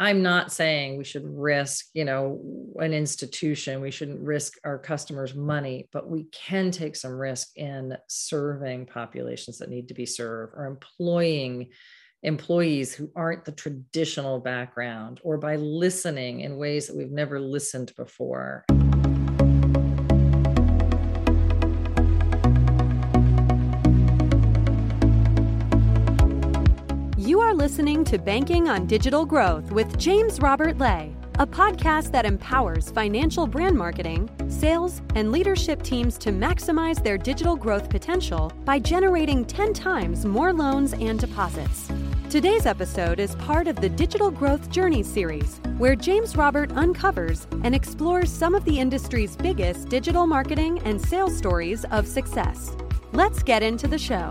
I'm not saying we should risk, you know, an institution. We shouldn't risk our customers' money, but we can take some risk in serving populations that need to be served or employing employees who aren't the traditional background or by listening in ways that we've never listened before. Listening to Banking on Digital Growth with James Robert Lay, a podcast that empowers financial brand marketing, sales, and leadership teams to maximize their digital growth potential by generating 10 times more loans and deposits. Today's episode is part of the Digital Growth Journey series, where James Robert uncovers and explores some of the industry's biggest digital marketing and sales stories of success. Let's get into the show.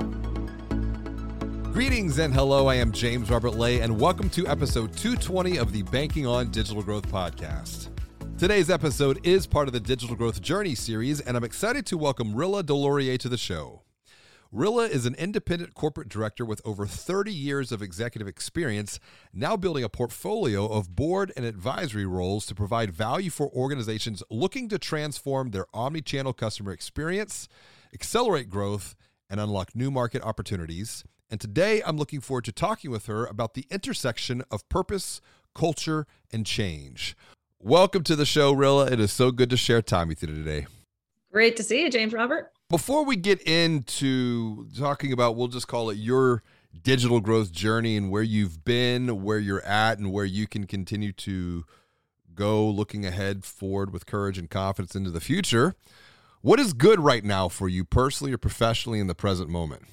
Greetings and hello. I am James Robert Lay, and welcome to episode 220 of the Banking on Digital Growth podcast. Today's episode is part of the Digital Growth Journey series, and I'm excited to welcome Rilla Delorier to the show. Rilla is an independent corporate director with over 30 years of executive experience, now building a portfolio of board and advisory roles to provide value for organizations looking to transform their omni-channel customer experience, accelerate growth, and unlock new market opportunities – and today I'm looking forward to talking with her about the intersection of purpose, culture, and change. Welcome to the show, Rilla. It is so good to share time with you today. Great to see you, James Robert. Before we get into talking about, we'll just call it your digital growth journey and where you've been, where you're at, and where you can continue to go looking ahead forward with courage and confidence into the future. What is good right now for you personally or professionally in the present moment?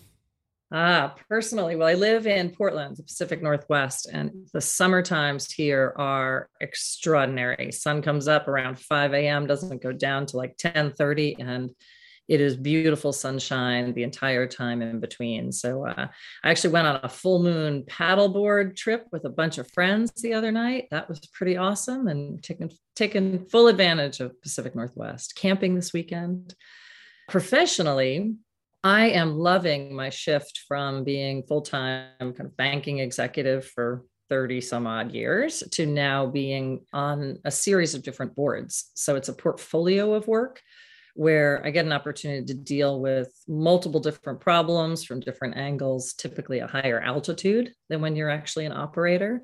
Ah, personally, well, I live in Portland, the Pacific Northwest, and the summer times here are extraordinary. Sun comes up around 5 a.m., doesn't go down to like 10 30, and it is beautiful sunshine the entire time in between. So uh, I actually went on a full moon paddleboard trip with a bunch of friends the other night. That was pretty awesome, and taking taking full advantage of Pacific Northwest. Camping this weekend. Professionally, I am loving my shift from being full time kind of banking executive for 30 some odd years to now being on a series of different boards. So it's a portfolio of work where I get an opportunity to deal with multiple different problems from different angles, typically a higher altitude than when you're actually an operator.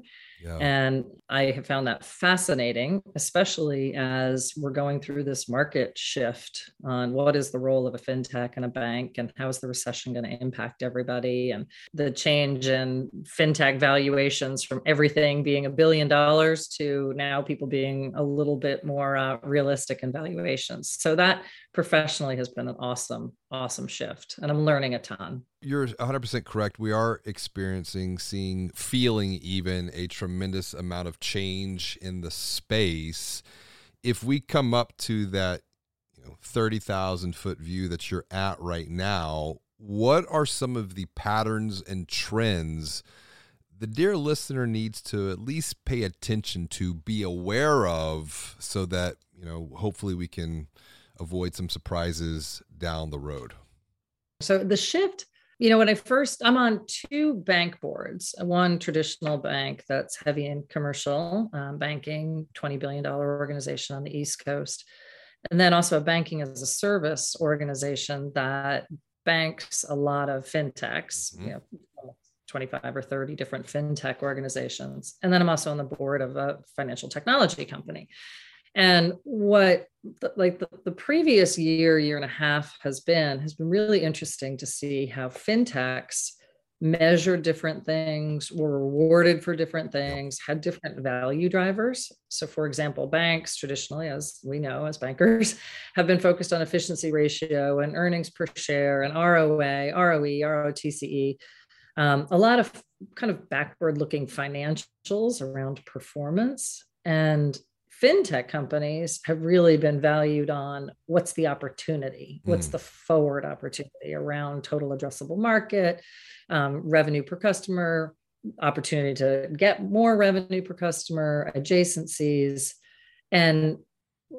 And I have found that fascinating, especially as we're going through this market shift on what is the role of a fintech and a bank and how is the recession going to impact everybody and the change in fintech valuations from everything being a billion dollars to now people being a little bit more uh, realistic in valuations. So that professionally has been an awesome, awesome shift. And I'm learning a ton. You're 100% correct. We are experiencing, seeing, feeling even a tremendous amount of change in the space. If we come up to that you know, 30,000 foot view that you're at right now, what are some of the patterns and trends the dear listener needs to at least pay attention to, be aware of, so that, you know, hopefully we can avoid some surprises down the road? So the shift, you know, when I first, I'm on two bank boards, one traditional bank that's heavy in commercial um, banking, $20 billion organization on the East Coast. And then also a banking as a service organization that banks a lot of fintechs, mm-hmm. you know, 25 or 30 different fintech organizations. And then I'm also on the board of a financial technology company. And what like the, the, previous year, year and a half has been, has been really interesting to see how fintechs measure different things, were rewarded for different things, had different value drivers. So, for example, banks traditionally, as we know as bankers, have been focused on efficiency ratio and earnings per share and ROA, ROE, ROTCE. Um, a lot of kind of backward looking financials around performance. And fintech companies have really been valued on what's the opportunity, what's mm. the forward opportunity around total addressable market, um, revenue per customer, opportunity to get more revenue per customer, adjacencies, and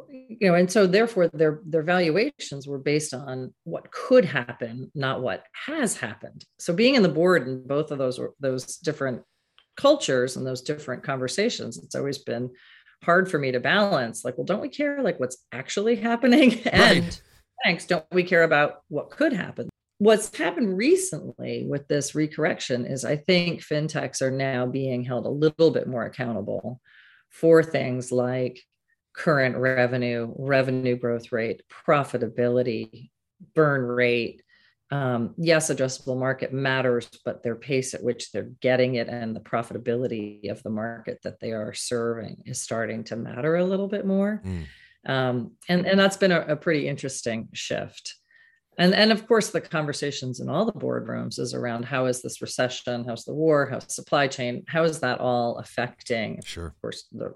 you know, and so therefore their their valuations were based on what could happen, not what has happened. So being in the board in both of those those different cultures and those different conversations it's always been hard for me to balance like well don't we care like what's actually happening and right. thanks don't we care about what could happen what's happened recently with this recorrection is i think fintechs are now being held a little bit more accountable for things like current revenue revenue growth rate profitability burn rate um, yes, addressable market matters, but their pace at which they're getting it and the profitability of the market that they are serving is starting to matter a little bit more. Mm. Um, and, and that's been a, a pretty interesting shift. And, and of course, the conversations in all the boardrooms is around how is this recession, how's the war, how's supply chain, how is that all affecting? Sure. Of course, the,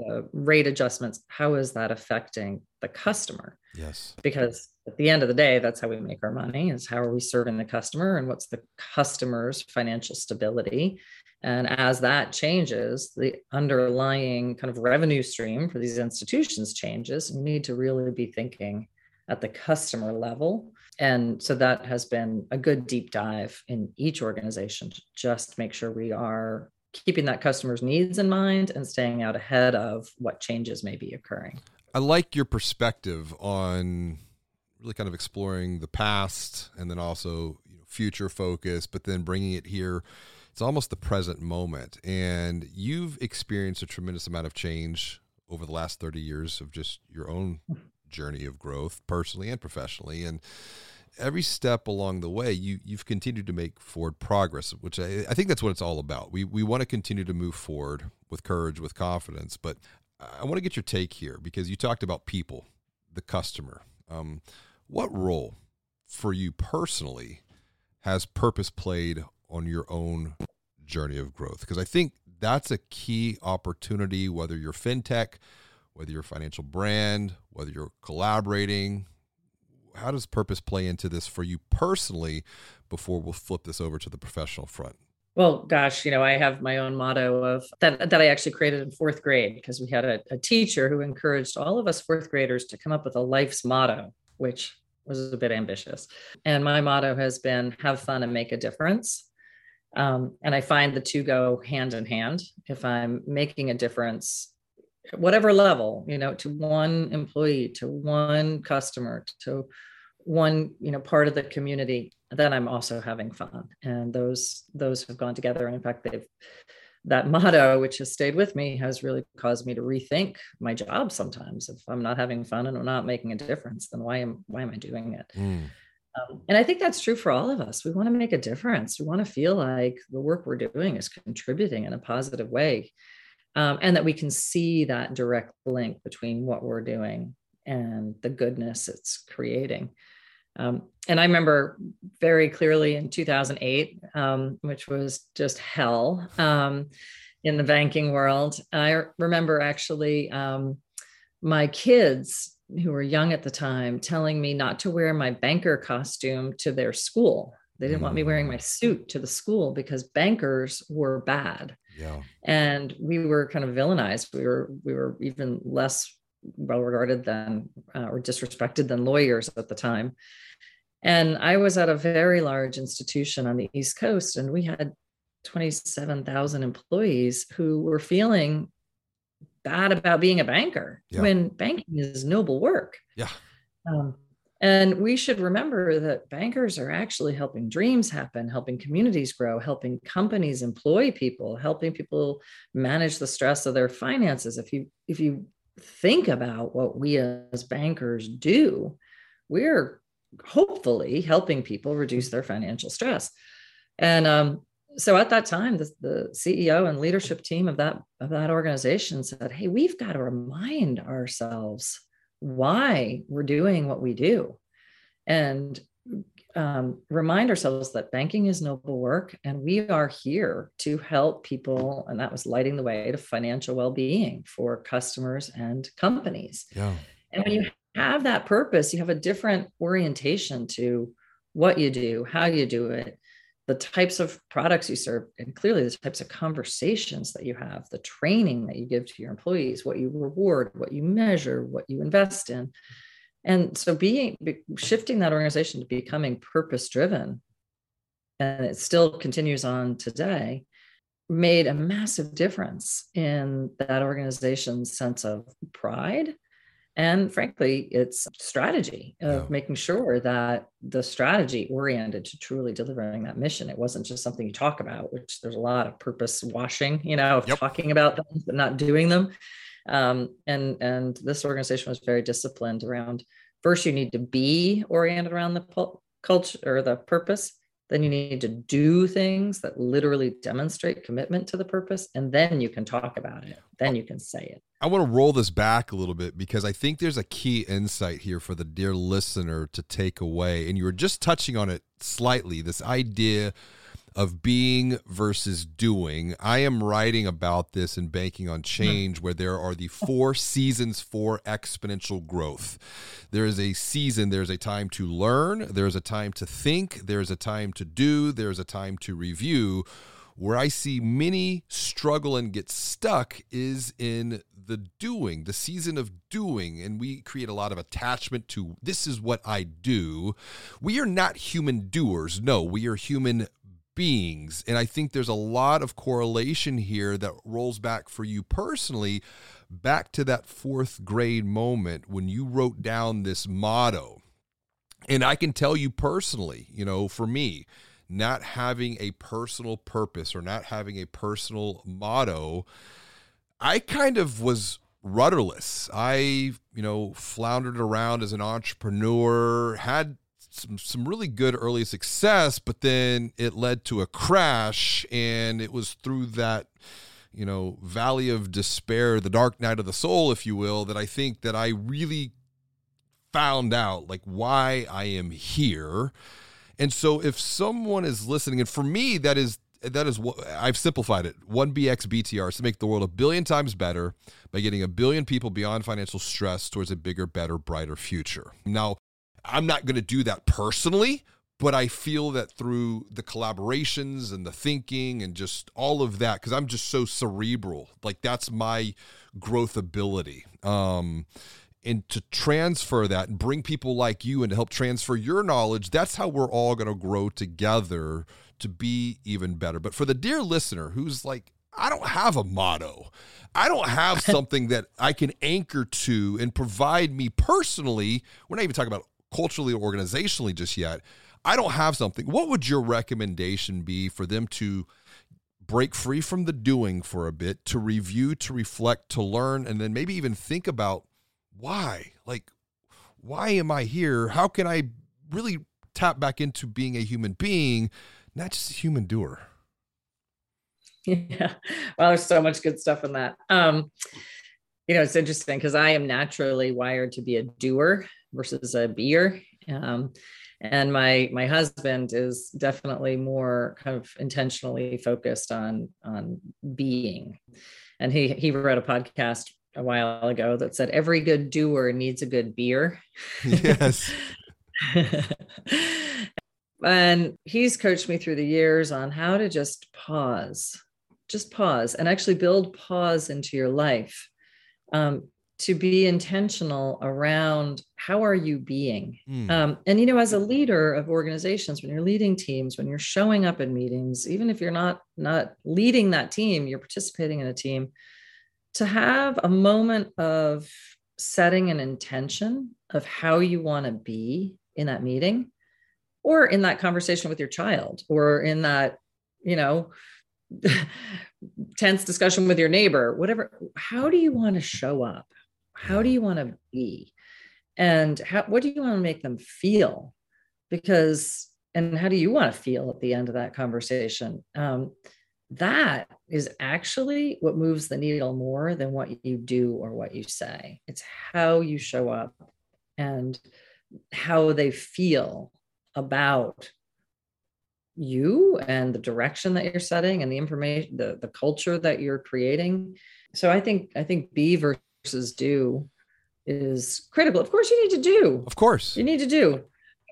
the rate adjustments, how is that affecting the customer? Yes. Because at the end of the day, that's how we make our money is how are we serving the customer and what's the customer's financial stability. And as that changes, the underlying kind of revenue stream for these institutions changes. We need to really be thinking at the customer level. And so that has been a good deep dive in each organization to just make sure we are keeping that customer's needs in mind and staying out ahead of what changes may be occurring. I like your perspective on really kind of exploring the past and then also you know, future focus, but then bringing it here. It's almost the present moment. And you've experienced a tremendous amount of change over the last 30 years of just your own hmm. journey of growth, personally and professionally. And every step along the way, you you've continued to make forward progress, which I, I think that's what it's all about. We we want to continue to move forward with courage, with confidence. But I want to get your take here because you talked about people, the customer. Um, what role for you personally has purpose played on your own journey of growth? Because I think that's a key opportunity, whether you're fintech, whether you're a financial brand, whether you're collaborating, how does purpose play into this for you personally before we'll flip this over to the professional front? Well, gosh, you know, I have my own motto of that that I actually created in fourth grade because we had a, a teacher who encouraged all of us fourth graders to come up with a life's motto, which was a bit ambitious. And my motto has been have fun and make a difference. Um, and I find the two go hand in hand. If I'm making a difference whatever level you know to one employee to one customer to one you know part of the community then i'm also having fun. And those those have gone together. And in fact they've that motto which has stayed with me has really caused me to rethink my job sometimes. If i'm not having fun and i'm not making a difference then why am why am i doing it? Mm. um, and i think that's true for all of us. We want to make a difference. We want to feel like the work we're doing is contributing in a positive way um, and that we can see that direct link between what we're doing and the goodness it's creating. Um, and I remember very clearly in 2008, um, which was just hell um, in the banking world. I remember actually um, my kids who were young at the time telling me not to wear my banker costume to their school. They didn't want me wearing my suit to the school because bankers were bad. Yeah. And we were kind of villainized. We were we were even less well regarded than uh, or disrespected than lawyers at the time. And I was at a very large institution on the East Coast, and we had 27,000 employees who were feeling bad about being a banker yeah. when banking is noble work. Yeah. Um, and we should remember that bankers are actually helping dreams happen, helping communities grow, helping companies employ people, helping people manage the stress of their finances. If you if you think about what we as bankers do, we're hopefully helping people reduce their financial stress. And um, so at that time, the, the CEO and leadership team of that of that organization said, "Hey, we've got to remind ourselves why we're doing what we do and um, remind ourselves that banking is noble work and we are here to help people and that was lighting the way to financial well-being for customers and companies yeah. and when you have that purpose you have a different orientation to what you do how you do it the types of products you serve, and clearly the types of conversations that you have, the training that you give to your employees, what you reward, what you measure, what you invest in. And so being shifting that organization to becoming purpose driven, and it still continues on today, made a massive difference in that organization's sense of pride and frankly its strategy of yeah. making sure that the strategy oriented to truly delivering that mission. It wasn't just something you talk about which there's a lot of purpose washing you know of yep. talking about things but not doing them. Um, and and this organization was very disciplined around first you need to be oriented around the culture or the purpose. Then you need to do things that literally demonstrate commitment to the purpose and then you can talk about it. Then you can say it i want to roll this back a little bit because i think there's a key insight here for the dear listener to take away and you were just touching on it slightly this idea of being versus doing. I am writing about this in Banking on hmm. Change, where there are the four seasons for exponential growth. There is a season, there's a time to learn, there's a time to think, there's a time to do, there's a time to review. Where I see many struggle and get stuck is in the doing, the season of doing. And we create a lot of attachment to this is what I do. We are not human doers. No, we are human beings. And I think there's a lot of correlation here that rolls back for you personally, back to that fourth grade moment when you wrote down this motto. And I can tell you personally, you know, for me, not having a personal purpose or not having a personal motto, I kind of was rudderless. I, you know, floundered around as an entrepreneur, had some some really good early success, but then it led to a crash, and it was through that you know valley of despair, the dark night of the soul, if you will, that I think that I really found out like why I am here. And so if someone is listening, and for me that is that is what I've simplified it. One BX BTR is to make the world a billion times better by getting a billion people beyond financial stress towards a bigger, better, brighter future. Now, I'm not going to do that personally, but I feel that through the collaborations and the thinking and just all of that, because I'm just so cerebral, like that's my growth ability. Um, and to transfer that and bring people like you and to help transfer your knowledge, that's how we're all going to grow together to be even better. But for the dear listener who's like, I don't have a motto. I don't have something that I can anchor to and provide me personally. We're not even talking about culturally or organizationally just yet. I don't have something. What would your recommendation be for them to break free from the doing for a bit, to review, to reflect, to learn, and then maybe even think about why? Like, why am I here? How can I really tap back into being a human being, not just a human doer? Yeah. Well, there's so much good stuff in that. Um, you know, it's interesting because I am naturally wired to be a doer versus a beer. Um, and my my husband is definitely more kind of intentionally focused on on being and he he wrote a podcast a while ago that said every good doer needs a good beer. Yes. And he's coached me through the years on how to just pause just pause and actually build pause into your life um, to be intentional around how are you being? Mm. um, and you know as a leader of organizations when you're leading teams when you're showing up in meetings even if you're not not leading that team you're participating in a team to have a moment of setting an intention of how you want to be in that meeting or in that conversation with your child or in that you know tense discussion with your neighbor whatever how do you want to show up? How do you want to be? And how, what do you want to make them feel? Because and how do you want to feel at the end of that conversation? Um, that is actually what moves the needle more than what you do or what you say it's how you show up and how they feel about you and the direction that you're setting and the information the, the culture that you're creating so i think i think be versus do is critical. Of course, you need to do. Of course. You need to do.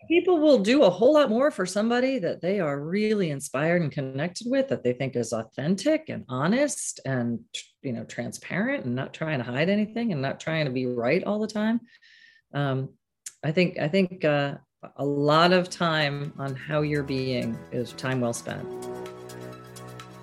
People will do a whole lot more for somebody that they are really inspired and connected with, that they think is authentic and honest and you know transparent and not trying to hide anything and not trying to be right all the time. Um, I think I think uh, a lot of time on how you're being is time well spent.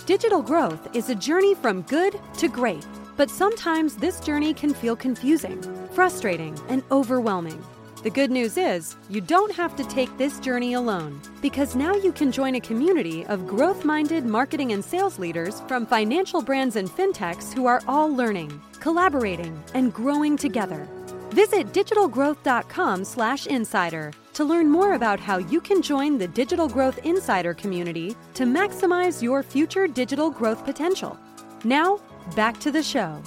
Digital growth is a journey from good to great, but sometimes this journey can feel confusing, frustrating, and overwhelming. The good news is, you don't have to take this journey alone because now you can join a community of growth minded marketing and sales leaders from financial brands and fintechs who are all learning, collaborating, and growing together. Visit digitalgrowth.com/insider to learn more about how you can join the Digital Growth Insider community to maximize your future digital growth potential. Now, back to the show.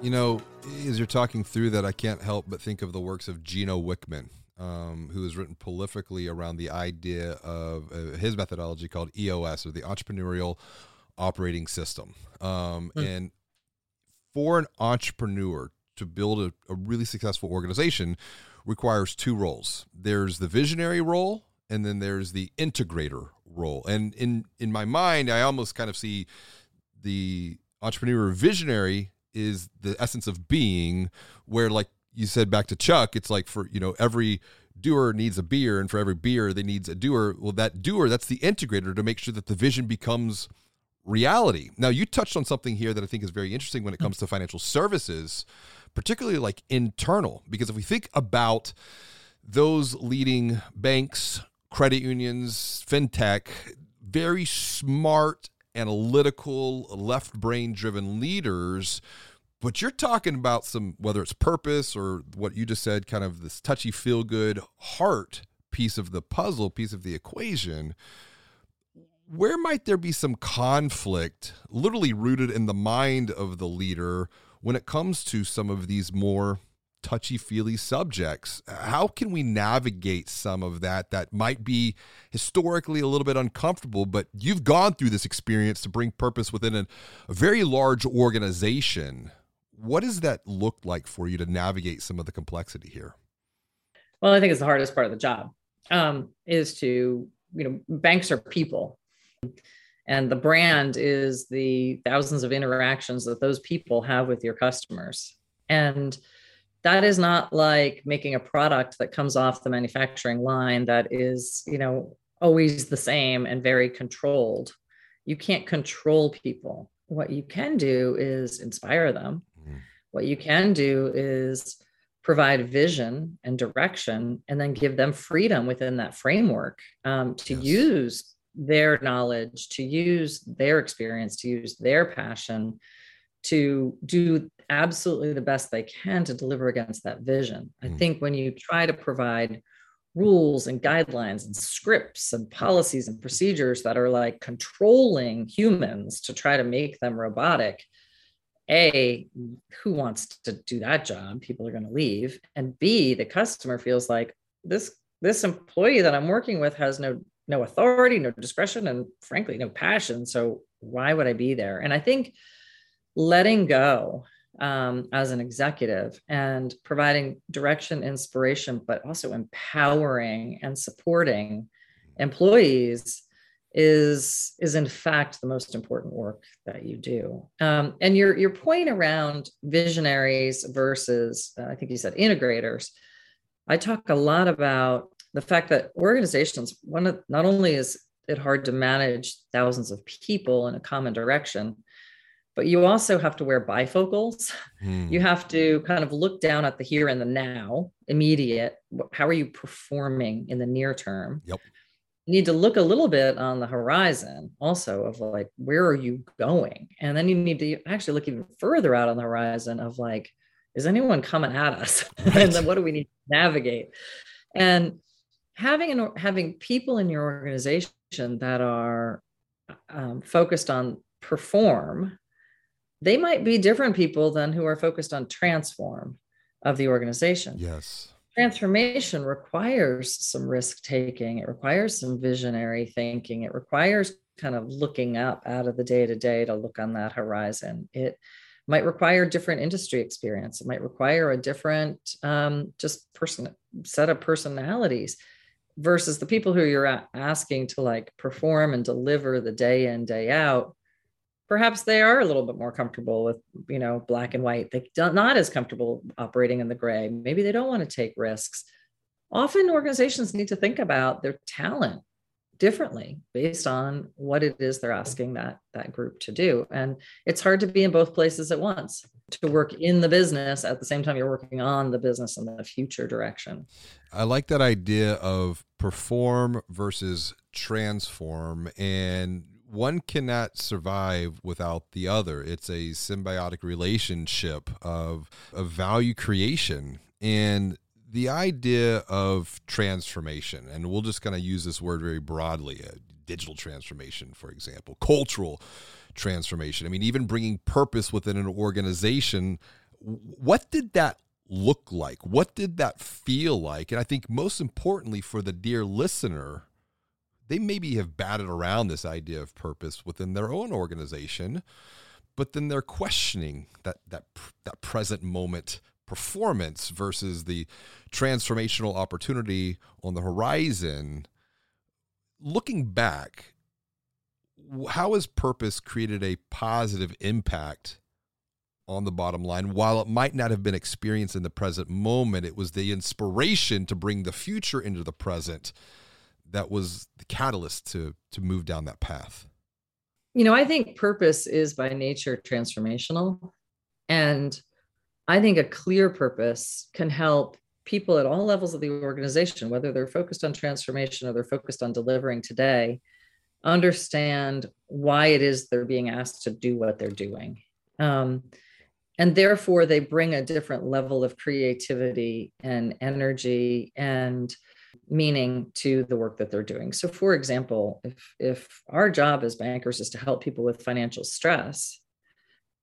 You know, as you're talking through that, I can't help but think of the works of Gino Wickman, um, who has written prolifically around the idea of uh, his methodology called EOS, or the Entrepreneurial Operating System. Um, mm. And for an entrepreneur to build a, a really successful organization requires two roles there's the visionary role, and then there's the integrator role. And in, in my mind, I almost kind of see the entrepreneur visionary is the essence of being where like you said back to chuck it's like for you know every doer needs a beer and for every beer they needs a doer. Well that doer that's the integrator to make sure that the vision becomes reality. Now you touched on something here that i think is very interesting when it comes to financial services particularly like internal because if we think about those leading banks credit unions fintech very smart analytical, left brain driven leaders. But you're talking about some, whether it's purpose or what you just said, kind of this touchy, feel good heart piece of the puzzle, piece of the equation. Where might there be some conflict, literally rooted in the mind of the leader, when it comes to some of these more touchy feely subjects. How can we navigate some of that that might be historically a little bit uncomfortable, but you've gone through this experience to bring purpose within a, a very large organization. What does that look like for you to navigate some of the complexity here? Well, I think it's the hardest part of the job um, is to, you know, banks are people. And the brand is the thousands of interactions that those people have with your customers. And that is not like making a product that comes off the manufacturing line that is you know always the same and very controlled you can't control people what you can do is inspire them mm. what you can do is provide vision and direction and then give them freedom within that framework um, to yes. use their knowledge to use their experience to use their passion to do absolutely the best they can to deliver against that vision. Mm. I think when you try to provide rules and guidelines and scripts and policies and procedures that are like controlling humans to try to make them robotic, A, who wants to do that job? People are going to leave. And B, the customer feels like this this employee that I'm working with has no no authority, no discretion, and frankly, no passion. So why would I be there? And I think letting go um, as an executive and providing direction, inspiration, but also empowering and supporting employees is is in fact the most important work that you do. Um, and your your point around visionaries versus uh, I think you said integrators. I talk a lot about the fact that organizations one of not only is it hard to manage thousands of people in a common direction but you also have to wear bifocals. Mm. You have to kind of look down at the here and the now, immediate. How are you performing in the near term? Yep. You need to look a little bit on the horizon also of like, where are you going? And then you need to actually look even further out on the horizon of like, is anyone coming at us? Right. and then what do we need to navigate? And having an, having people in your organization that are um, focused on perform they might be different people than who are focused on transform of the organization. Yes. Transformation requires some risk taking, it requires some visionary thinking, it requires kind of looking up out of the day to day to look on that horizon. It might require different industry experience, it might require a different um, just person set of personalities versus the people who you're asking to like perform and deliver the day in day out perhaps they are a little bit more comfortable with you know black and white. They don't not as comfortable operating in the gray. Maybe they don't want to take risks. Often organizations need to think about their talent differently based on what it is they're asking that that group to do. And it's hard to be in both places at once to work in the business at the same time you're working on the business and the future direction. I like that idea of perform versus transform. And one cannot survive without the other it's a symbiotic relationship of, of value creation and the idea of transformation, and we'll just kind of use this word very broadly uh, digital transformation, for example, cultural transformation. I mean, even bringing purpose within an organization. What did that look like? What did that feel like? And I think most importantly for the dear listener, they maybe have batted around this idea of purpose within their own organization, but then they're questioning that that that present moment performance versus the transformational opportunity on the horizon. Looking back, how has purpose created a positive impact on the bottom line? While it might not have been experienced in the present moment, it was the inspiration to bring the future into the present that was the catalyst to to move down that path. You know, I think purpose is by nature transformational. And I think a clear purpose can help people at all levels of the organization, whether they're focused on transformation or they're focused on delivering today, understand why it is they're being asked to do what they're doing. Um, and therefore, they bring a different level of creativity and energy and meaning to the work that they're doing. So, for example, if, if our job as bankers is to help people with financial stress,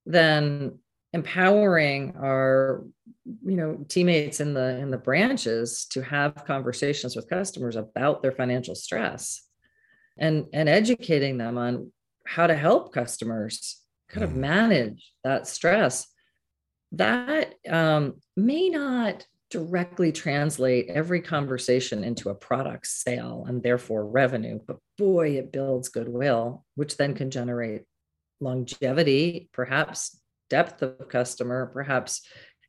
then empowering our you know teammates in the in the branches to have conversations with customers about their financial stress and and educating them on how to help customers kind of mm. manage that stress that um, may not directly translate every conversation into a product sale and therefore revenue but boy it builds goodwill which then can generate longevity perhaps depth of customer, perhaps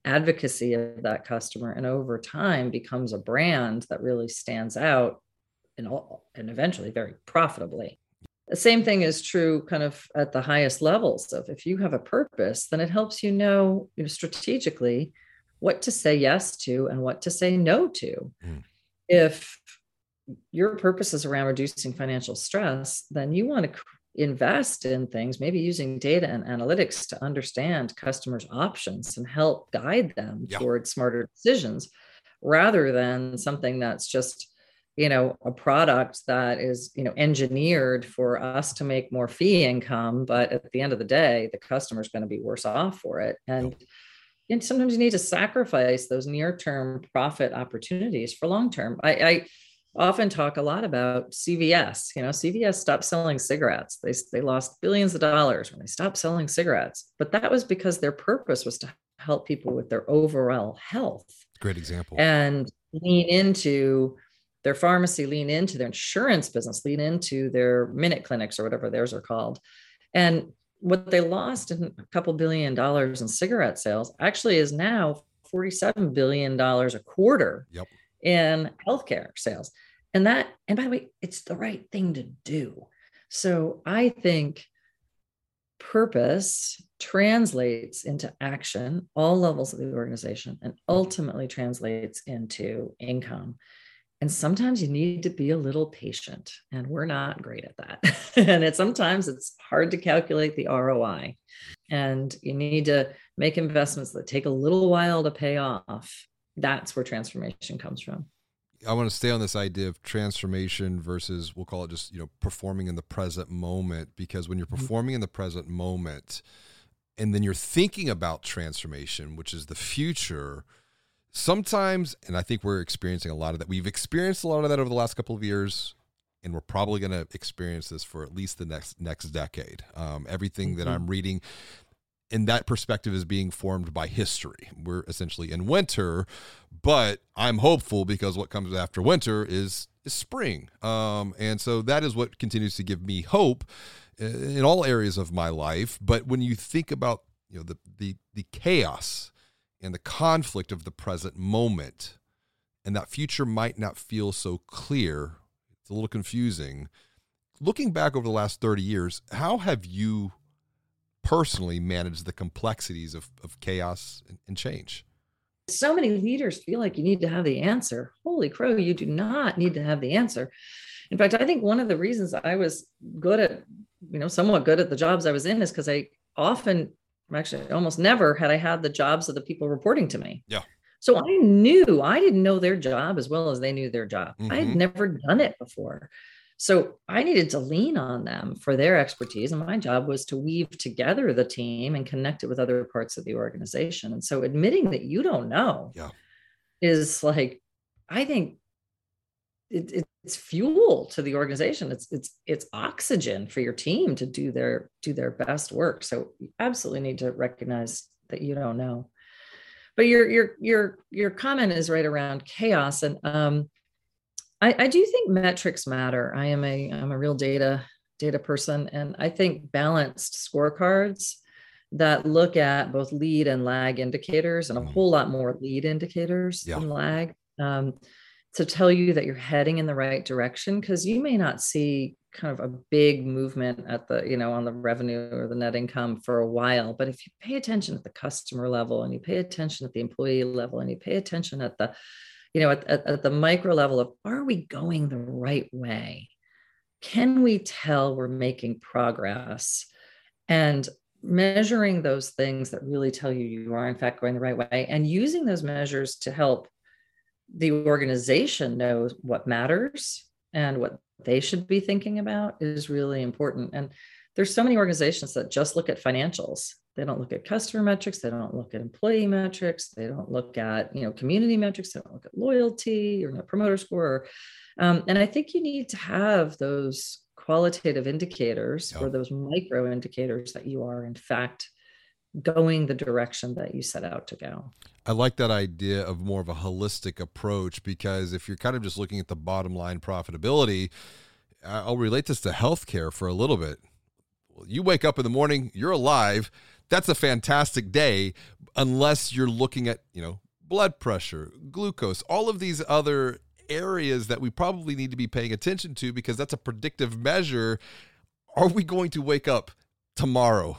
advocacy of that customer, and over time becomes a brand that really stands out and, all, and eventually very profitably. The same thing is true kind of at the highest levels of if you have a purpose, then it helps you know, you know strategically what to say yes to and what to say no to. Mm. If your purpose is around reducing financial stress, then you want to invest in things, maybe using data and analytics to understand customers' options and help guide them yeah. towards smarter decisions rather than something that's just you know a product that is you know engineered for us to make more fee income but at the end of the day the customer is going to be worse off for it and and sometimes you need to sacrifice those near term profit opportunities for long term I, I often talk a lot about CVS. You know, CVS stopped selling cigarettes. They, they lost billions of dollars when they stopped selling cigarettes. But that was because their purpose was to help people with their overall health. Great example. And lean into their pharmacy, lean into their insurance business, lean into their minute clinics or whatever theirs are called. And what they lost in a couple billion dollars in cigarette sales actually is now $47 billion a quarter. Yep in healthcare sales. And that, and by the way, it's the right thing to do. So I think purpose translates into action, all levels of the organization, and ultimately translates into income. And sometimes you need to be a little patient, and we're not great at that. and it sometimes it's hard to calculate the ROI, and you need to make investments that take a little while to pay off that's where transformation comes from. I want to stay on this idea of transformation versus we'll call it just, you know, performing in the present moment because when you're mm-hmm. performing in the present moment and then you're thinking about transformation, which is the future, sometimes and I think we're experiencing a lot of that. We've experienced a lot of that over the last couple of years and we're probably going to experience this for at least the next next decade. Um, everything mm-hmm. that I'm reading, and that perspective is being formed by history. We're essentially in winter, but I'm hopeful because what comes after winter is, is spring. Um, and so that is what continues to give me hope in all areas of my life. But when you think about you know the the the chaos and the conflict of the present moment, and that future might not feel so clear. It's a little confusing. Looking back over the last 30 years, how have you personally managed the complexities of, of chaos and, and change? So many leaders feel like you need to have the answer. Holy crow, you do not need to have the answer. In fact, I think one of the reasons I was good at, you know, somewhat good at the jobs I was in is because I often, actually almost never had I had the jobs of the people reporting to me. Yeah. So I knew I didn't know their job as well as they knew their job. Mm-hmm. I had mm-hmm. never done it before. So I needed to lean on them for their expertise. And my job was to weave together the team and connect it with other parts of the organization. And so admitting that you don't know yeah. is like, I think it, it's fuel to the organization. It's it's it's oxygen for your team to do their do their best work. So you absolutely need to recognize that you don't know but your your your your comment is right around chaos and um I, I do think metrics matter i am a i'm a real data data person and i think balanced scorecards that look at both lead and lag indicators and a mm-hmm. whole lot more lead indicators yeah. than lag um, to tell you that you're heading in the right direction because you may not see kind of a big movement at the you know on the revenue or the net income for a while but if you pay attention at the customer level and you pay attention at the employee level and you pay attention at the you know at, at, at the micro level of are we going the right way? Can we tell we're making progress? And measuring those things that really tell you you are in fact going the right way and using those measures to help the organization know what matters and what they should be thinking about is really important. And there's so many organizations that just look at financials. They don't look at customer metrics. They don't look at employee metrics. They don't look at you know community metrics. They don't look at loyalty or net promoter score. Um, and I think you need to have those qualitative indicators or those micro indicators that you are in fact going the direction that you set out to go. I like that idea of more of a holistic approach because if you're kind of just looking at the bottom line profitability, I'll relate this to healthcare for a little bit. You wake up in the morning, you're alive. That's a fantastic day, unless you're looking at, you know, blood pressure, glucose, all of these other areas that we probably need to be paying attention to because that's a predictive measure. Are we going to wake up tomorrow?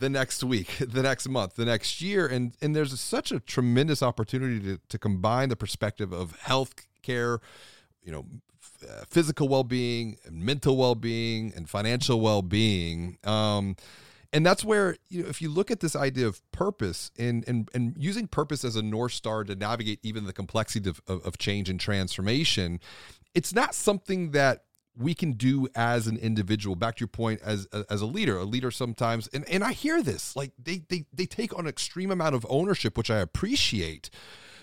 The next week, the next month, the next year. And and there's such a tremendous opportunity to, to combine the perspective of health care, you know, f- physical well-being and mental well-being and financial well-being. Um, and that's where you know if you look at this idea of purpose and and, and using purpose as a north star to navigate even the complexity of, of, of change and transformation it's not something that we can do as an individual back to your point as as a leader. A leader sometimes and and I hear this like they they they take on an extreme amount of ownership which I appreciate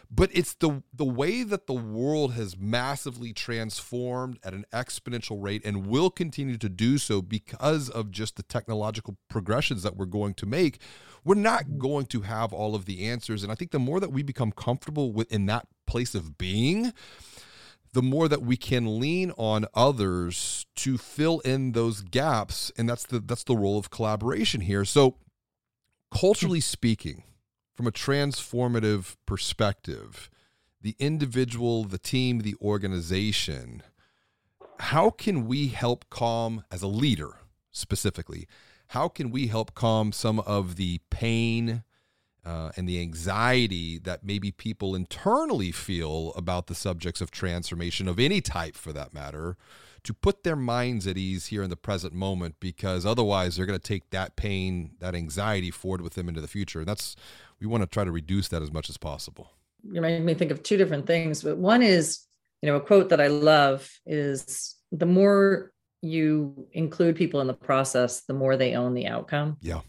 but it's the the way that the world has massively transformed at an exponential rate and will continue to do so because of just the technological progressions that we're going to make we're not going to have all of the answers. And i think the more that we become comfortable within that place of being the more that we can lean on others to fill in those gaps and that's the that's the role of collaboration here. So culturally speaking from a transformative perspective the individual the team the organization how can we help calm as a leader specifically how can we help calm some of the pain uh, and the anxiety that maybe people internally feel about the subjects of transformation of any type for that matter to put their minds at ease here in the present moment because otherwise they're going to take that pain that anxiety forward with them into the future. And that's we want to try to reduce that as much as possible. You made me think of two different things but one is you know a quote that i love is the more you include people in the process the more they own the outcome. Yeah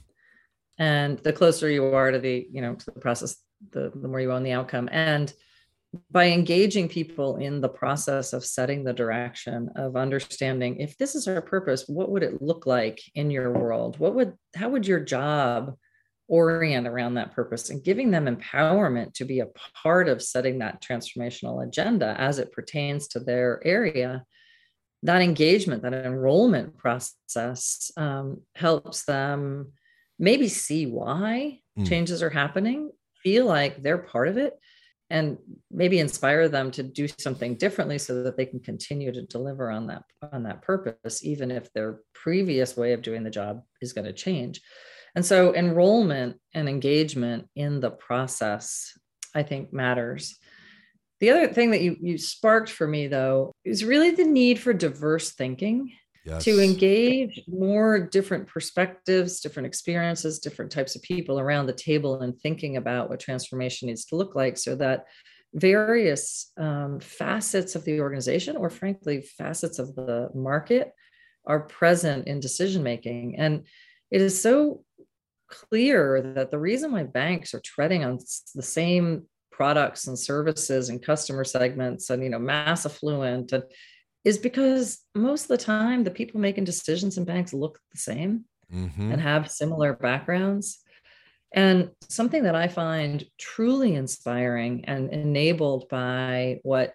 and the closer you are to the you know to the process the, the more you own the outcome. And by engaging people in the process of setting the direction of understanding if this is our purpose what would it look like in your world? What would how would your job orient around that purpose? And giving them empowerment to be a part of setting that transformational agenda as it pertains to their area that engagement that enrollment process um, helps them maybe see why mm. changes are happening, feel like they're part of it. and maybe inspire them to do something differently so that they can continue to deliver on that on that purpose even if their previous way of doing the job is going to change and so enrollment and engagement in the process i think matters the other thing that you you sparked for me though is really the need for diverse thinking yes. to engage more different perspectives, different experiences, different types of people around the table and thinking about what transformation needs to look like so that various um, facets of the organization or frankly facets of the market are present in decision making and it is so clear that the reason why banks are treading on the same products and services and customer segments and you know mass affluent and is because most of the time the people making decisions in banks look the same mm-hmm. and have similar backgrounds. And something that I find truly inspiring and enabled by what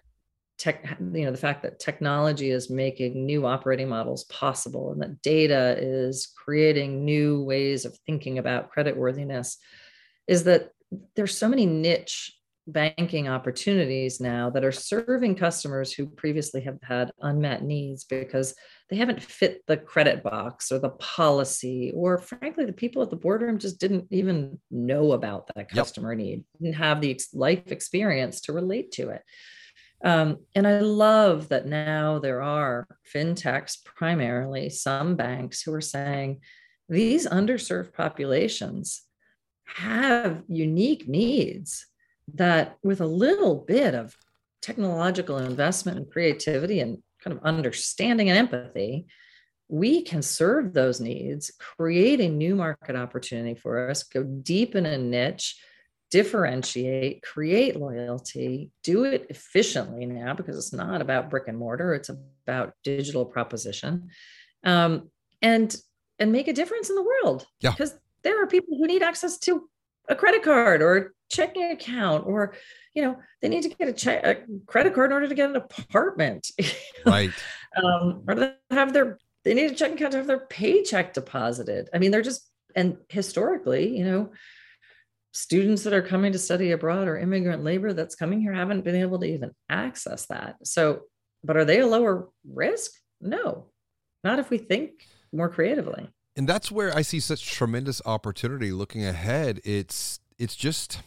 tech, you know, the fact that technology is making new operating models possible and that data is creating new ways of thinking about creditworthiness is that there's so many niche banking opportunities now that are serving customers who previously have had unmet needs because they haven't fit the credit box or the policy or frankly the people at the boardroom just didn't even know about that customer yep. need didn't have the life experience to relate to it um, and i love that now there are fintechs primarily some banks who are saying these underserved populations have unique needs that with a little bit of technological investment and creativity and kind of understanding and empathy, we can serve those needs, create a new market opportunity for us, go deep in a niche, differentiate, create loyalty, do it efficiently now because it's not about brick and mortar, it's about digital proposition. Um, and and make a difference in the world. Yeah. Because there are people who need access to a credit card or checking account or you know they need to get a, check, a credit card in order to get an apartment right. Um, or they have their they need a checking account to have their paycheck deposited. I mean they're just and historically you know students that are coming to study abroad or immigrant labor that's coming here haven't been able to even access that. So but are they a lower risk? No not if we think more creatively. And that's where I see such tremendous opportunity looking ahead. It's it's just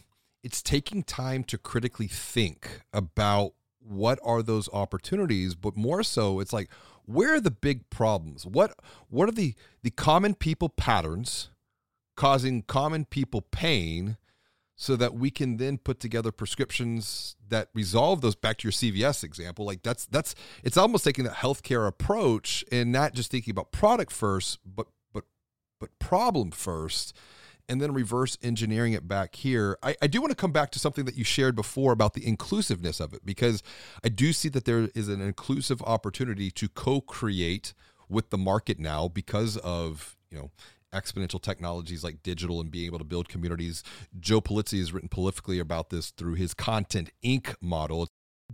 it's taking time to critically think about what are those opportunities, but more so it's like where are the big problems? What what are the the common people patterns causing common people pain so that we can then put together prescriptions that resolve those back to your CVS example like that's that's it's almost taking that healthcare approach and not just thinking about product first but but but problem first and then reverse engineering it back here. I, I, do want to come back to something that you shared before about the inclusiveness of it, because I do see that there is an inclusive opportunity to co-create with the market now because of, you know, exponential technologies like digital and being able to build communities. Joe Pulizzi has written prolifically about this through his Content Inc. model.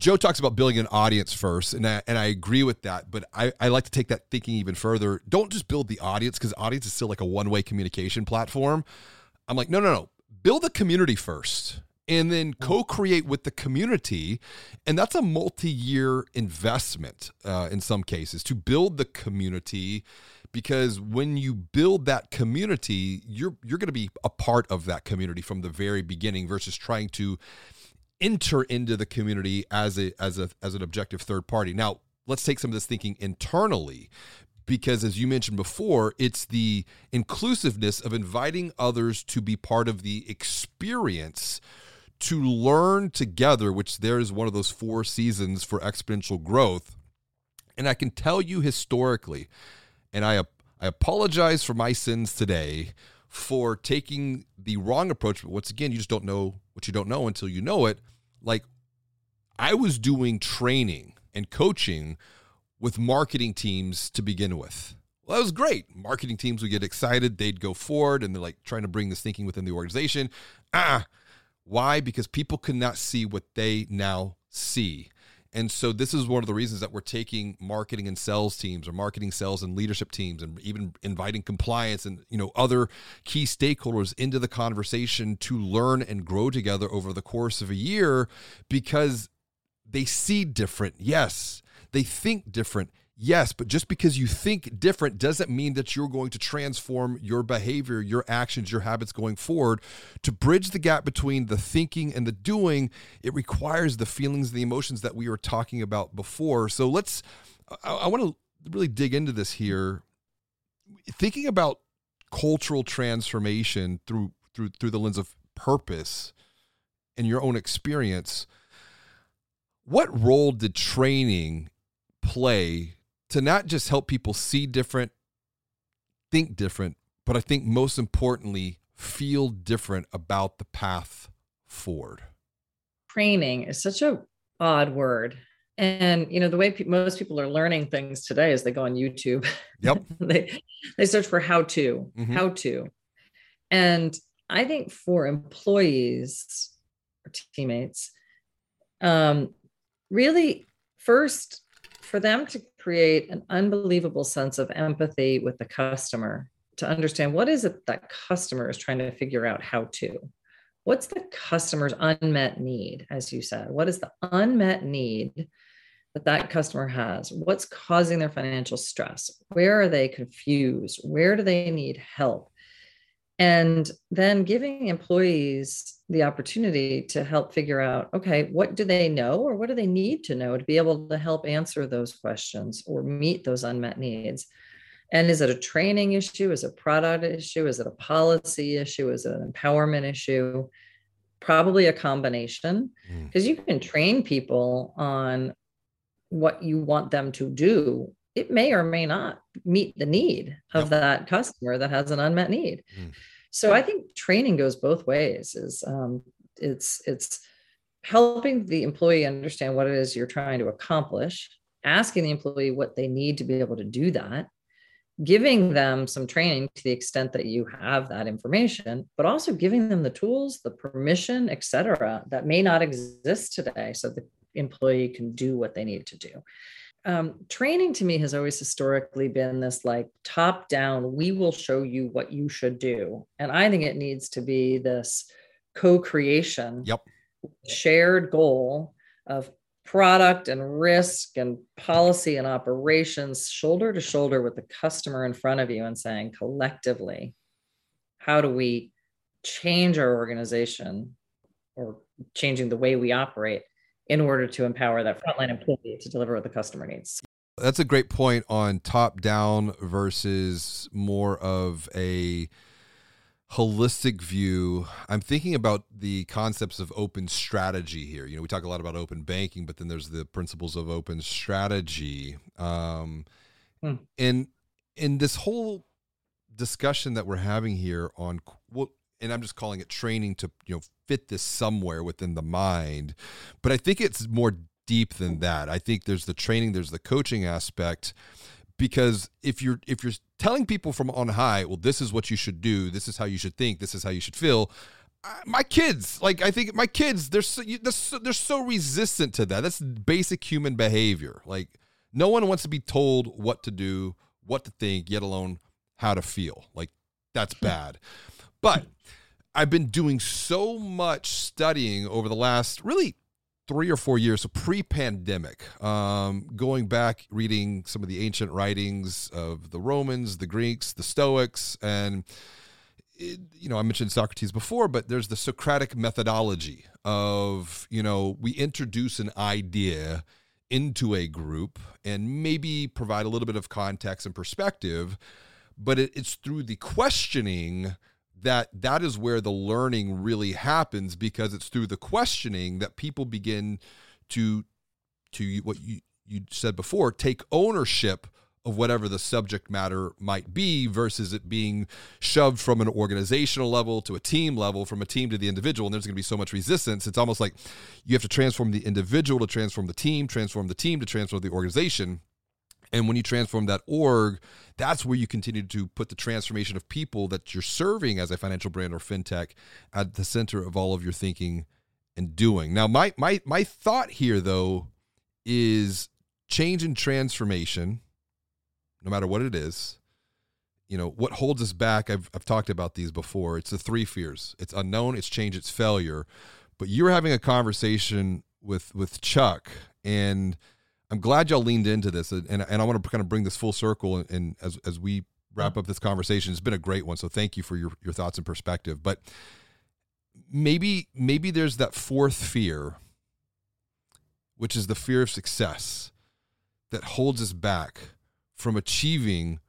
Joe talks about building an audience first, and I, and I agree with that. But I, I like to take that thinking even further. Don't just build the audience because audience is still like a one way communication platform. I'm like, no, no, no. Build the community first and then co create with the community. And that's a multi year investment uh, in some cases to build the community because when you build that community, you're, you're going to be a part of that community from the very beginning versus trying to enter into the community as a as a as an objective third party. Now, let's take some of this thinking internally because as you mentioned before, it's the inclusiveness of inviting others to be part of the experience to learn together, which there is one of those four seasons for exponential growth. And I can tell you historically, and I I apologize for my sins today for taking the wrong approach, but once again, you just don't know what you don't know until you know it like I was doing training and coaching with marketing teams to begin with. Well, that was great. Marketing teams would get excited, they'd go forward, and they're like trying to bring this thinking within the organization. Ah, why? Because people could not see what they now see. And so this is one of the reasons that we're taking marketing and sales teams or marketing sales and leadership teams and even inviting compliance and you know other key stakeholders into the conversation to learn and grow together over the course of a year because they see different. Yes, they think different. Yes, but just because you think different doesn't mean that you're going to transform your behavior, your actions, your habits going forward. To bridge the gap between the thinking and the doing, it requires the feelings the emotions that we were talking about before. So let's, I, I want to really dig into this here. Thinking about cultural transformation through through through the lens of purpose and your own experience what role did training play to not just help people see different, think different, but I think most importantly, feel different about the path forward? Training is such a odd word. And you know the way pe- most people are learning things today is they go on YouTube. Yep. they they search for how to, Mhm. how to. And I think for employees or teammates, um, really first for them to create an unbelievable sense of empathy with the customer to understand what is it that customer is trying to figure out how to? What's the customer's unmet need as you said? What is the unmet need that that customer has? What's causing their financial stress? Where are they confused? Where do they need help and then giving employees the opportunity to help figure out okay what do they know or what do they need to know to be able to help answer those questions or meet those unmet needs? And is it a training issue? Is it a product issue? Is it a policy issue? Is it an empowerment issue? Probably a combination Mm. because you can train people on what you want them to do it may or may not meet the need of Yep. that customer that has an unmet need Mm. so i think training goes both ways is um, it's it's helping the employee understand what it is you're trying to accomplish asking the employee what they need to be able to do that giving them some training to the extent that you have that information but also giving them the tools the permission et cetera that may not exist today so the employee can do what they need to do um, training to me has always historically been this like top down we will show you what you should do and i think it needs to be this co-creation Yep. shared goal of product and risk and policy and operations shoulder to shoulder with the customer in front of you and saying collectively how do we change our organization or changing the way we operate in order to empower that frontline employee to deliver what the customer needs That's a great point on top down versus more of a holistic view. I'm thinking about the concepts of open strategy here. You know, we talk a lot about open banking, but then there's the principles of open strategy. Um, Hmm. And in this whole discussion that we're having here on well, and I'm just calling it training to you know fit this somewhere within the mind, but I think it's more deep than that. I think there's the training, there's the coaching aspect because if you're if you're telling people from on high, well this is what you should do, this is how you should think, this is how you should feel, my kids, like I think my kids, they're so, they're so, they're so resistant to that. That's basic human behavior. Like no one wants to be told what to do, what to think, yet alone how to feel. Like that's bad. But I've been doing so much studying over the last really three or four years, so pre-pandemic, um, going back reading some of the ancient writings of the Romans, the Greeks, the Stoics, and it, you know I mentioned Socrates before, but there's the Socratic methodology of you know we introduce an idea into a group and maybe provide a little bit of context and perspective, but it, it's through the questioning that that is where the learning really happens because it's through the questioning that people begin to to what you you said before take ownership of whatever the subject matter might be versus it being shoved from an organizational level to a team level from a team to the individual and there's going to be so much resistance. It's almost like you have to transform the individual to transform the team transform the team to transform the organization and when you transform that org, that's where you continue to put the transformation of people that you're serving as a financial brand or fintech at the center of all of your thinking and doing. Now, my my my thought here though is change and transformation, no matter what it is. You know, what holds us back, I've, I've talked about these before. It's the three fears it's unknown, it's change, it's failure. But you were having a conversation with with Chuck, and I'm glad y'all leaned into this. Uh, and, and I want to kind of bring this full circle. And, and as, as we wrap up this conversation, it's been a great one. So thank you for your, your thoughts and perspective. But maybe maybe there's that fourth fear which is the fear of success that holds us back from achieving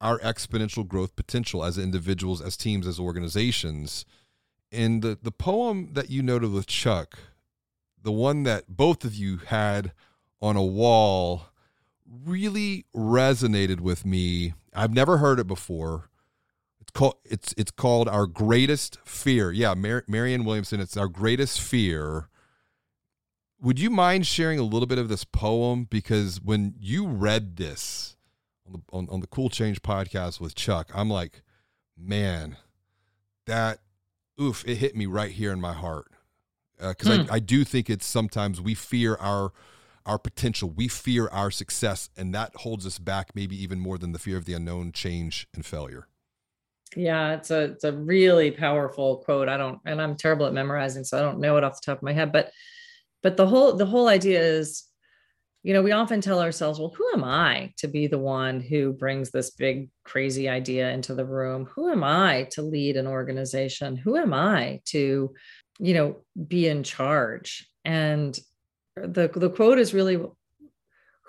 our exponential growth potential as individuals, as teams, as organizations. And the, the poem that you noted with Chuck, the one that both of you had on a wall, really resonated with me. I've never heard it before. It's called it's it's called Our Greatest Fear. Yeah, Mar- Marianne Williamson. It's Our Greatest Fear would you mind sharing a little bit of this poem? Because when you read this on the, on, on the Cool Change podcast with Chuck, I'm like, man, that, oof, it hit me right here in my heart. Because uh, hmm. I, I do think it's sometimes we fear our our potential, we fear our success, and that holds us back maybe even more than the fear of the unknown, change, and failure. Yeah, it's a it's a really powerful quote. I don't, and I'm terrible at memorizing, so I don't know it off the top of my head, but but the whole the whole idea is you know we often tell ourselves well who am i to be the one who brings this big crazy idea into the room who am i to lead an organization who am i to you know be in charge and the the quote is really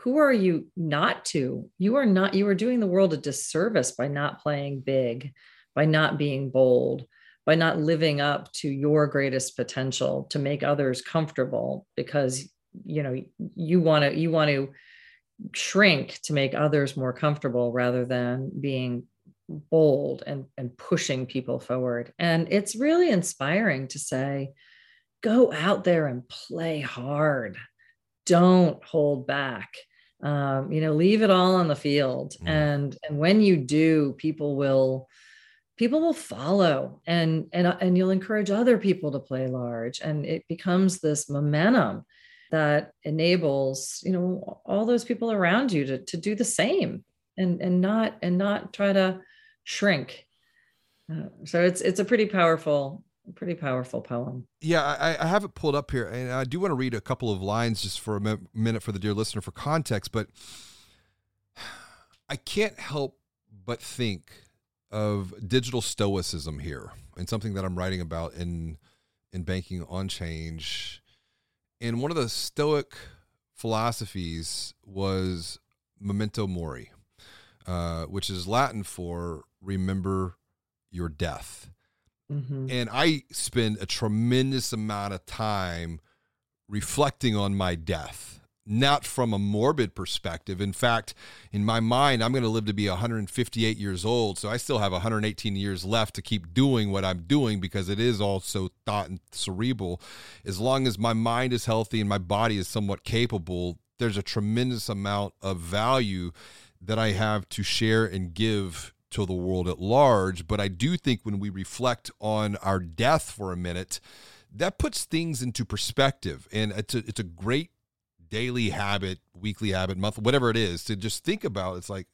who are you not to? You are not you are doing the world a disservice by not playing big by not being bold by not living up to your greatest potential to make others comfortable because you know you want to you want to shrink to make others more comfortable rather than being bold and and pushing people forward. And it's really inspiring to say go out there and play hard. Don't hold back. Um, you know leave it all on the field. Mm. and and when you do people will people will follow and and and you'll encourage other people to play large. And it becomes this momentum that enables you know all those people around you to, to do the same and and not and not try to shrink. Uh, so it's it's a pretty powerful pretty powerful poem yeah I, I have it pulled up here and i do want to read a couple of lines just for a minute for the dear listener for context but i can't help but think of digital stoicism here and something that I'm writing about in in banking on change. And one of the stoic philosophies was memento mori, uh, which is Latin for remember your death. Mm-hmm. And I spend a tremendous amount of time reflecting on my death not from a morbid perspective. In fact, in my mind, I'm going to live to be 158 years old. So I still have 118 years left to keep doing what I'm doing because it is all so thought and cerebral. As long as my mind is healthy and my body is somewhat capable, there's a tremendous amount of value that I have to share and give to the world at large. But I do think when we reflect on our death for a minute, that puts things into perspective. And it's a, it's a great daily habit, weekly habit, month, whatever it is, to just think about it's like,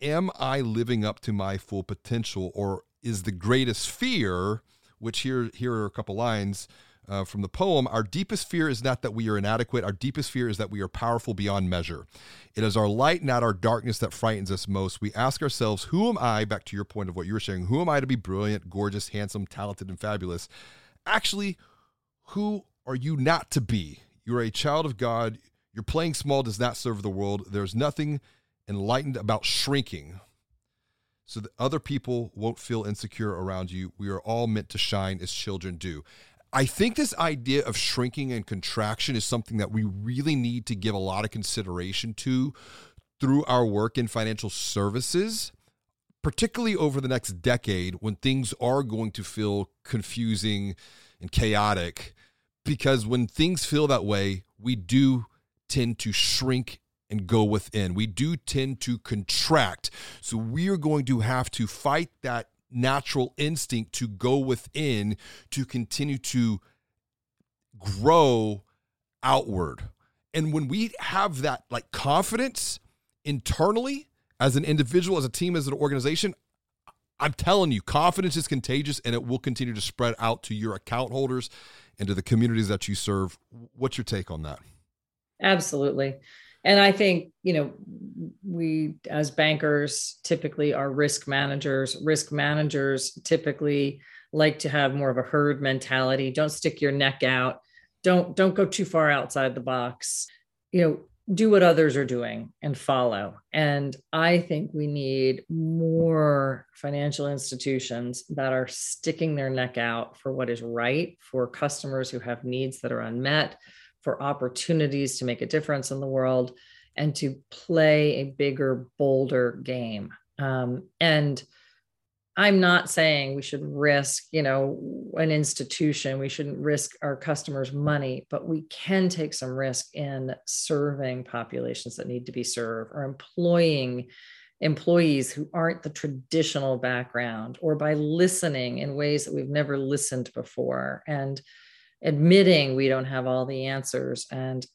am I living up to my full potential or is the greatest fear, which here, here are a couple lines uh, from the poem Our deepest fear is not that we are inadequate. Our deepest fear is that we are powerful beyond measure. It is our light, not our darkness, that frightens us most. We ask ourselves, Who am I? Back to your point of what you were saying, who am I to be brilliant, gorgeous, handsome, talented, and fabulous? Actually, who are you not to be? You are a child of God. Your playing small does not serve the world. There's nothing enlightened about shrinking so that other people won't feel insecure around you. We are all meant to shine as children do. I think this idea of shrinking and contraction is something that we really need to give a lot of consideration to through our work in financial services, particularly over the next decade when things are going to feel confusing and chaotic because when things feel that way, we do tend to shrink and go within. We do tend to contract. So we are going to have to fight that natural instinct to go within to continue to grow outward. And when we have that like confidence internally as an individual, as a team, as an organization, I'm telling you, confidence is contagious and it will continue to spread out to your account holders and to the communities that you serve. What's your take on that? Absolutely. And I think, you know, we as bankers typically are risk managers. Risk managers typically like to have more of a herd mentality. Don't stick your neck out. Don't don't go too far outside the box. You know, do what others are doing and follow. And I think we need more financial institutions that are sticking their neck out for what is right for customers who have needs that are unmet, for opportunities to make a difference in the world, and to play a bigger, bolder game. Um, and I'm not saying we should risk, you know, an institution. We shouldn't risk our customers' money, but we can take some risk in serving populations that need to be served or employing employees who aren't the traditional background or by listening in ways that we've never listened before and admitting we don't have all the answers and,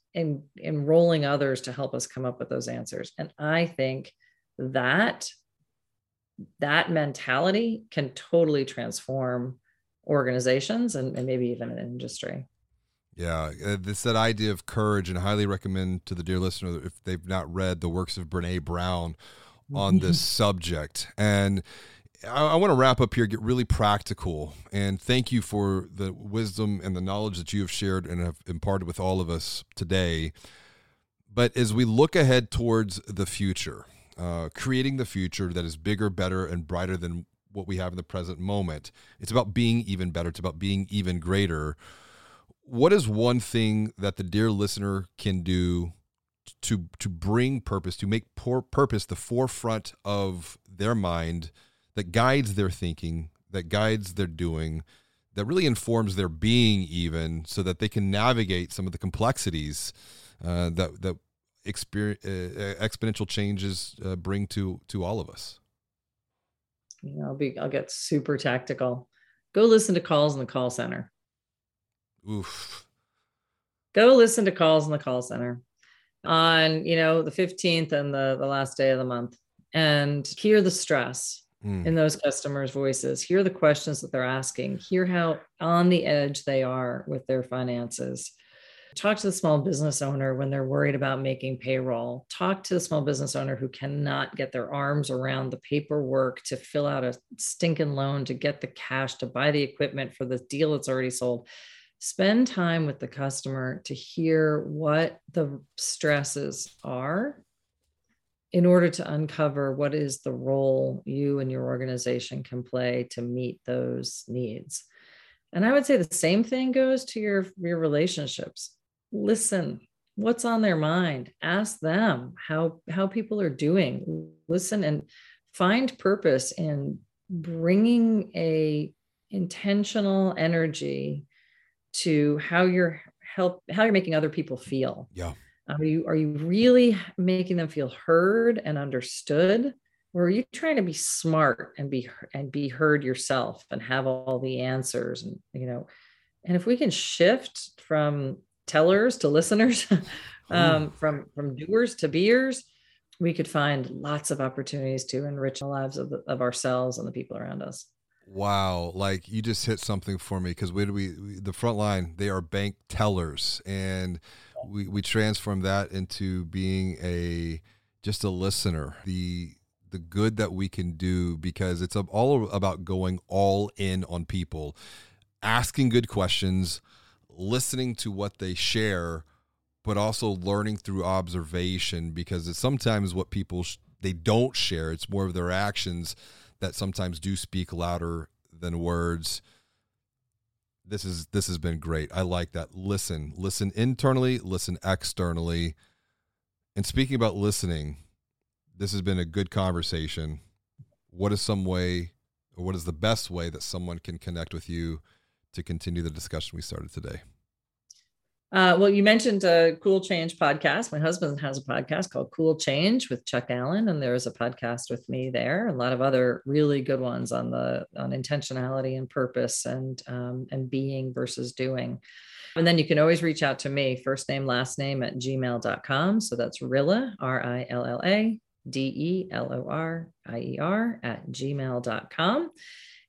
enrolling others to help us come up with those answers. And I think that that mentality can totally transform organizations and, and maybe even an industry. Yeah, uh, this that idea of courage, and I highly recommend to the dear listener if they've not read the works of Brene Brown on this subject. And I, I want to wrap up here, get really practical, and thank you for the wisdom and the knowledge that you have shared and have imparted with all of us today. But as we look ahead towards the future, uh, creating the future that is bigger, better, and brighter than what we have in the present moment. It's about being even better. It's about being even greater. What is one thing that the dear listener can do to to bring purpose, to make purpose the forefront of their mind, that guides their thinking, that guides their doing, that really informs their being, even so that they can navigate some of the complexities uh, that that experience, uh, exponential changes uh, bring to to all of us. Know, I'll be I'll get super tactical. Go listen to calls in the call center. Oof. Go listen to calls in the call center on you know the 15th and the the last day of the month and hear the stress mm. in those customers voices hear the questions that they're asking hear how on the edge they are with their finances Talk to the small business owner when they're worried about making payroll. Talk to the small business owner who cannot get their arms around the paperwork to fill out a stinking loan to get the cash to buy the equipment for the deal that's already sold. Spend time with the customer to hear what the stresses are in order to uncover what is the role you and your organization can play to meet those needs. And I would say the same thing goes to your, your relationships. Listen what's on their mind? Ask them how how people are doing. Listen and find purpose in bringing a intentional energy to how you're help how you're making other people feel. Yeah are you are you really making them feel heard and understood? Or are you trying to be smart and be and be heard yourself and have all the answers and you know? And if we can shift from tellers to listeners, um, from from doers to beers, we could find lots of opportunities to enrich the lives of, the, of ourselves and the people around us. Wow, like you just hit something for me because we, we, we the front line they are bank tellers, and we we transform that into being a just a listener. The the good that we can do because it's all about going all in on people, asking good questions, listening to what they share, but also learning through observation because it's sometimes what people sh- they don't share. It's more of their actions that sometimes do speak louder than words. This is this has been great. I like that. Listen, listen internally, listen externally. And speaking about listening, this has been a good conversation. What is some way or what is the best way that someone can connect with you? to continue the discussion we started today? Uh, well, you mentioned a Cool Change podcast. My husband has a podcast called Cool Change with Chuck Allen, and there is a podcast with me there. A lot of other really good ones on the on intentionality and purpose and um, and being versus doing. And then you can always reach out to me, first name, last name at gmail.com. So that's Rilla, R I L L A D E L O R I E R at gmail.com.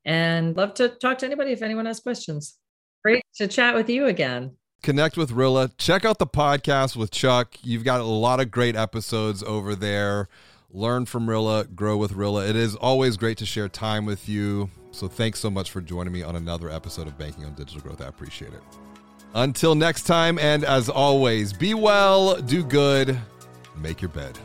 And love to talk to anybody if anyone has questions. Great to chat with you again. Connect with Rilla. Check out the podcast with Chuck. You've got a lot of great episodes over there. Learn from Rilla, grow with Rilla. It is always great to share time with you. So thanks so much for joining me on another episode of Banking on Digital Growth. I appreciate it. Until next time, and as always, be well, do good, make your bed.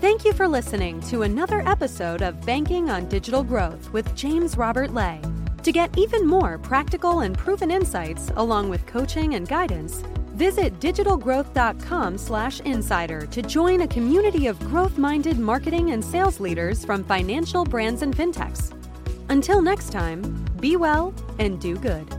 Thank you for listening to another episode of Banking on Digital Growth with James Robert Lay. To get even more practical and proven insights along with coaching and guidance, visit digitalgrowth.com/insider to join a community of growth-minded marketing and sales leaders from financial brands and fintechs. Until next time, be well and do good.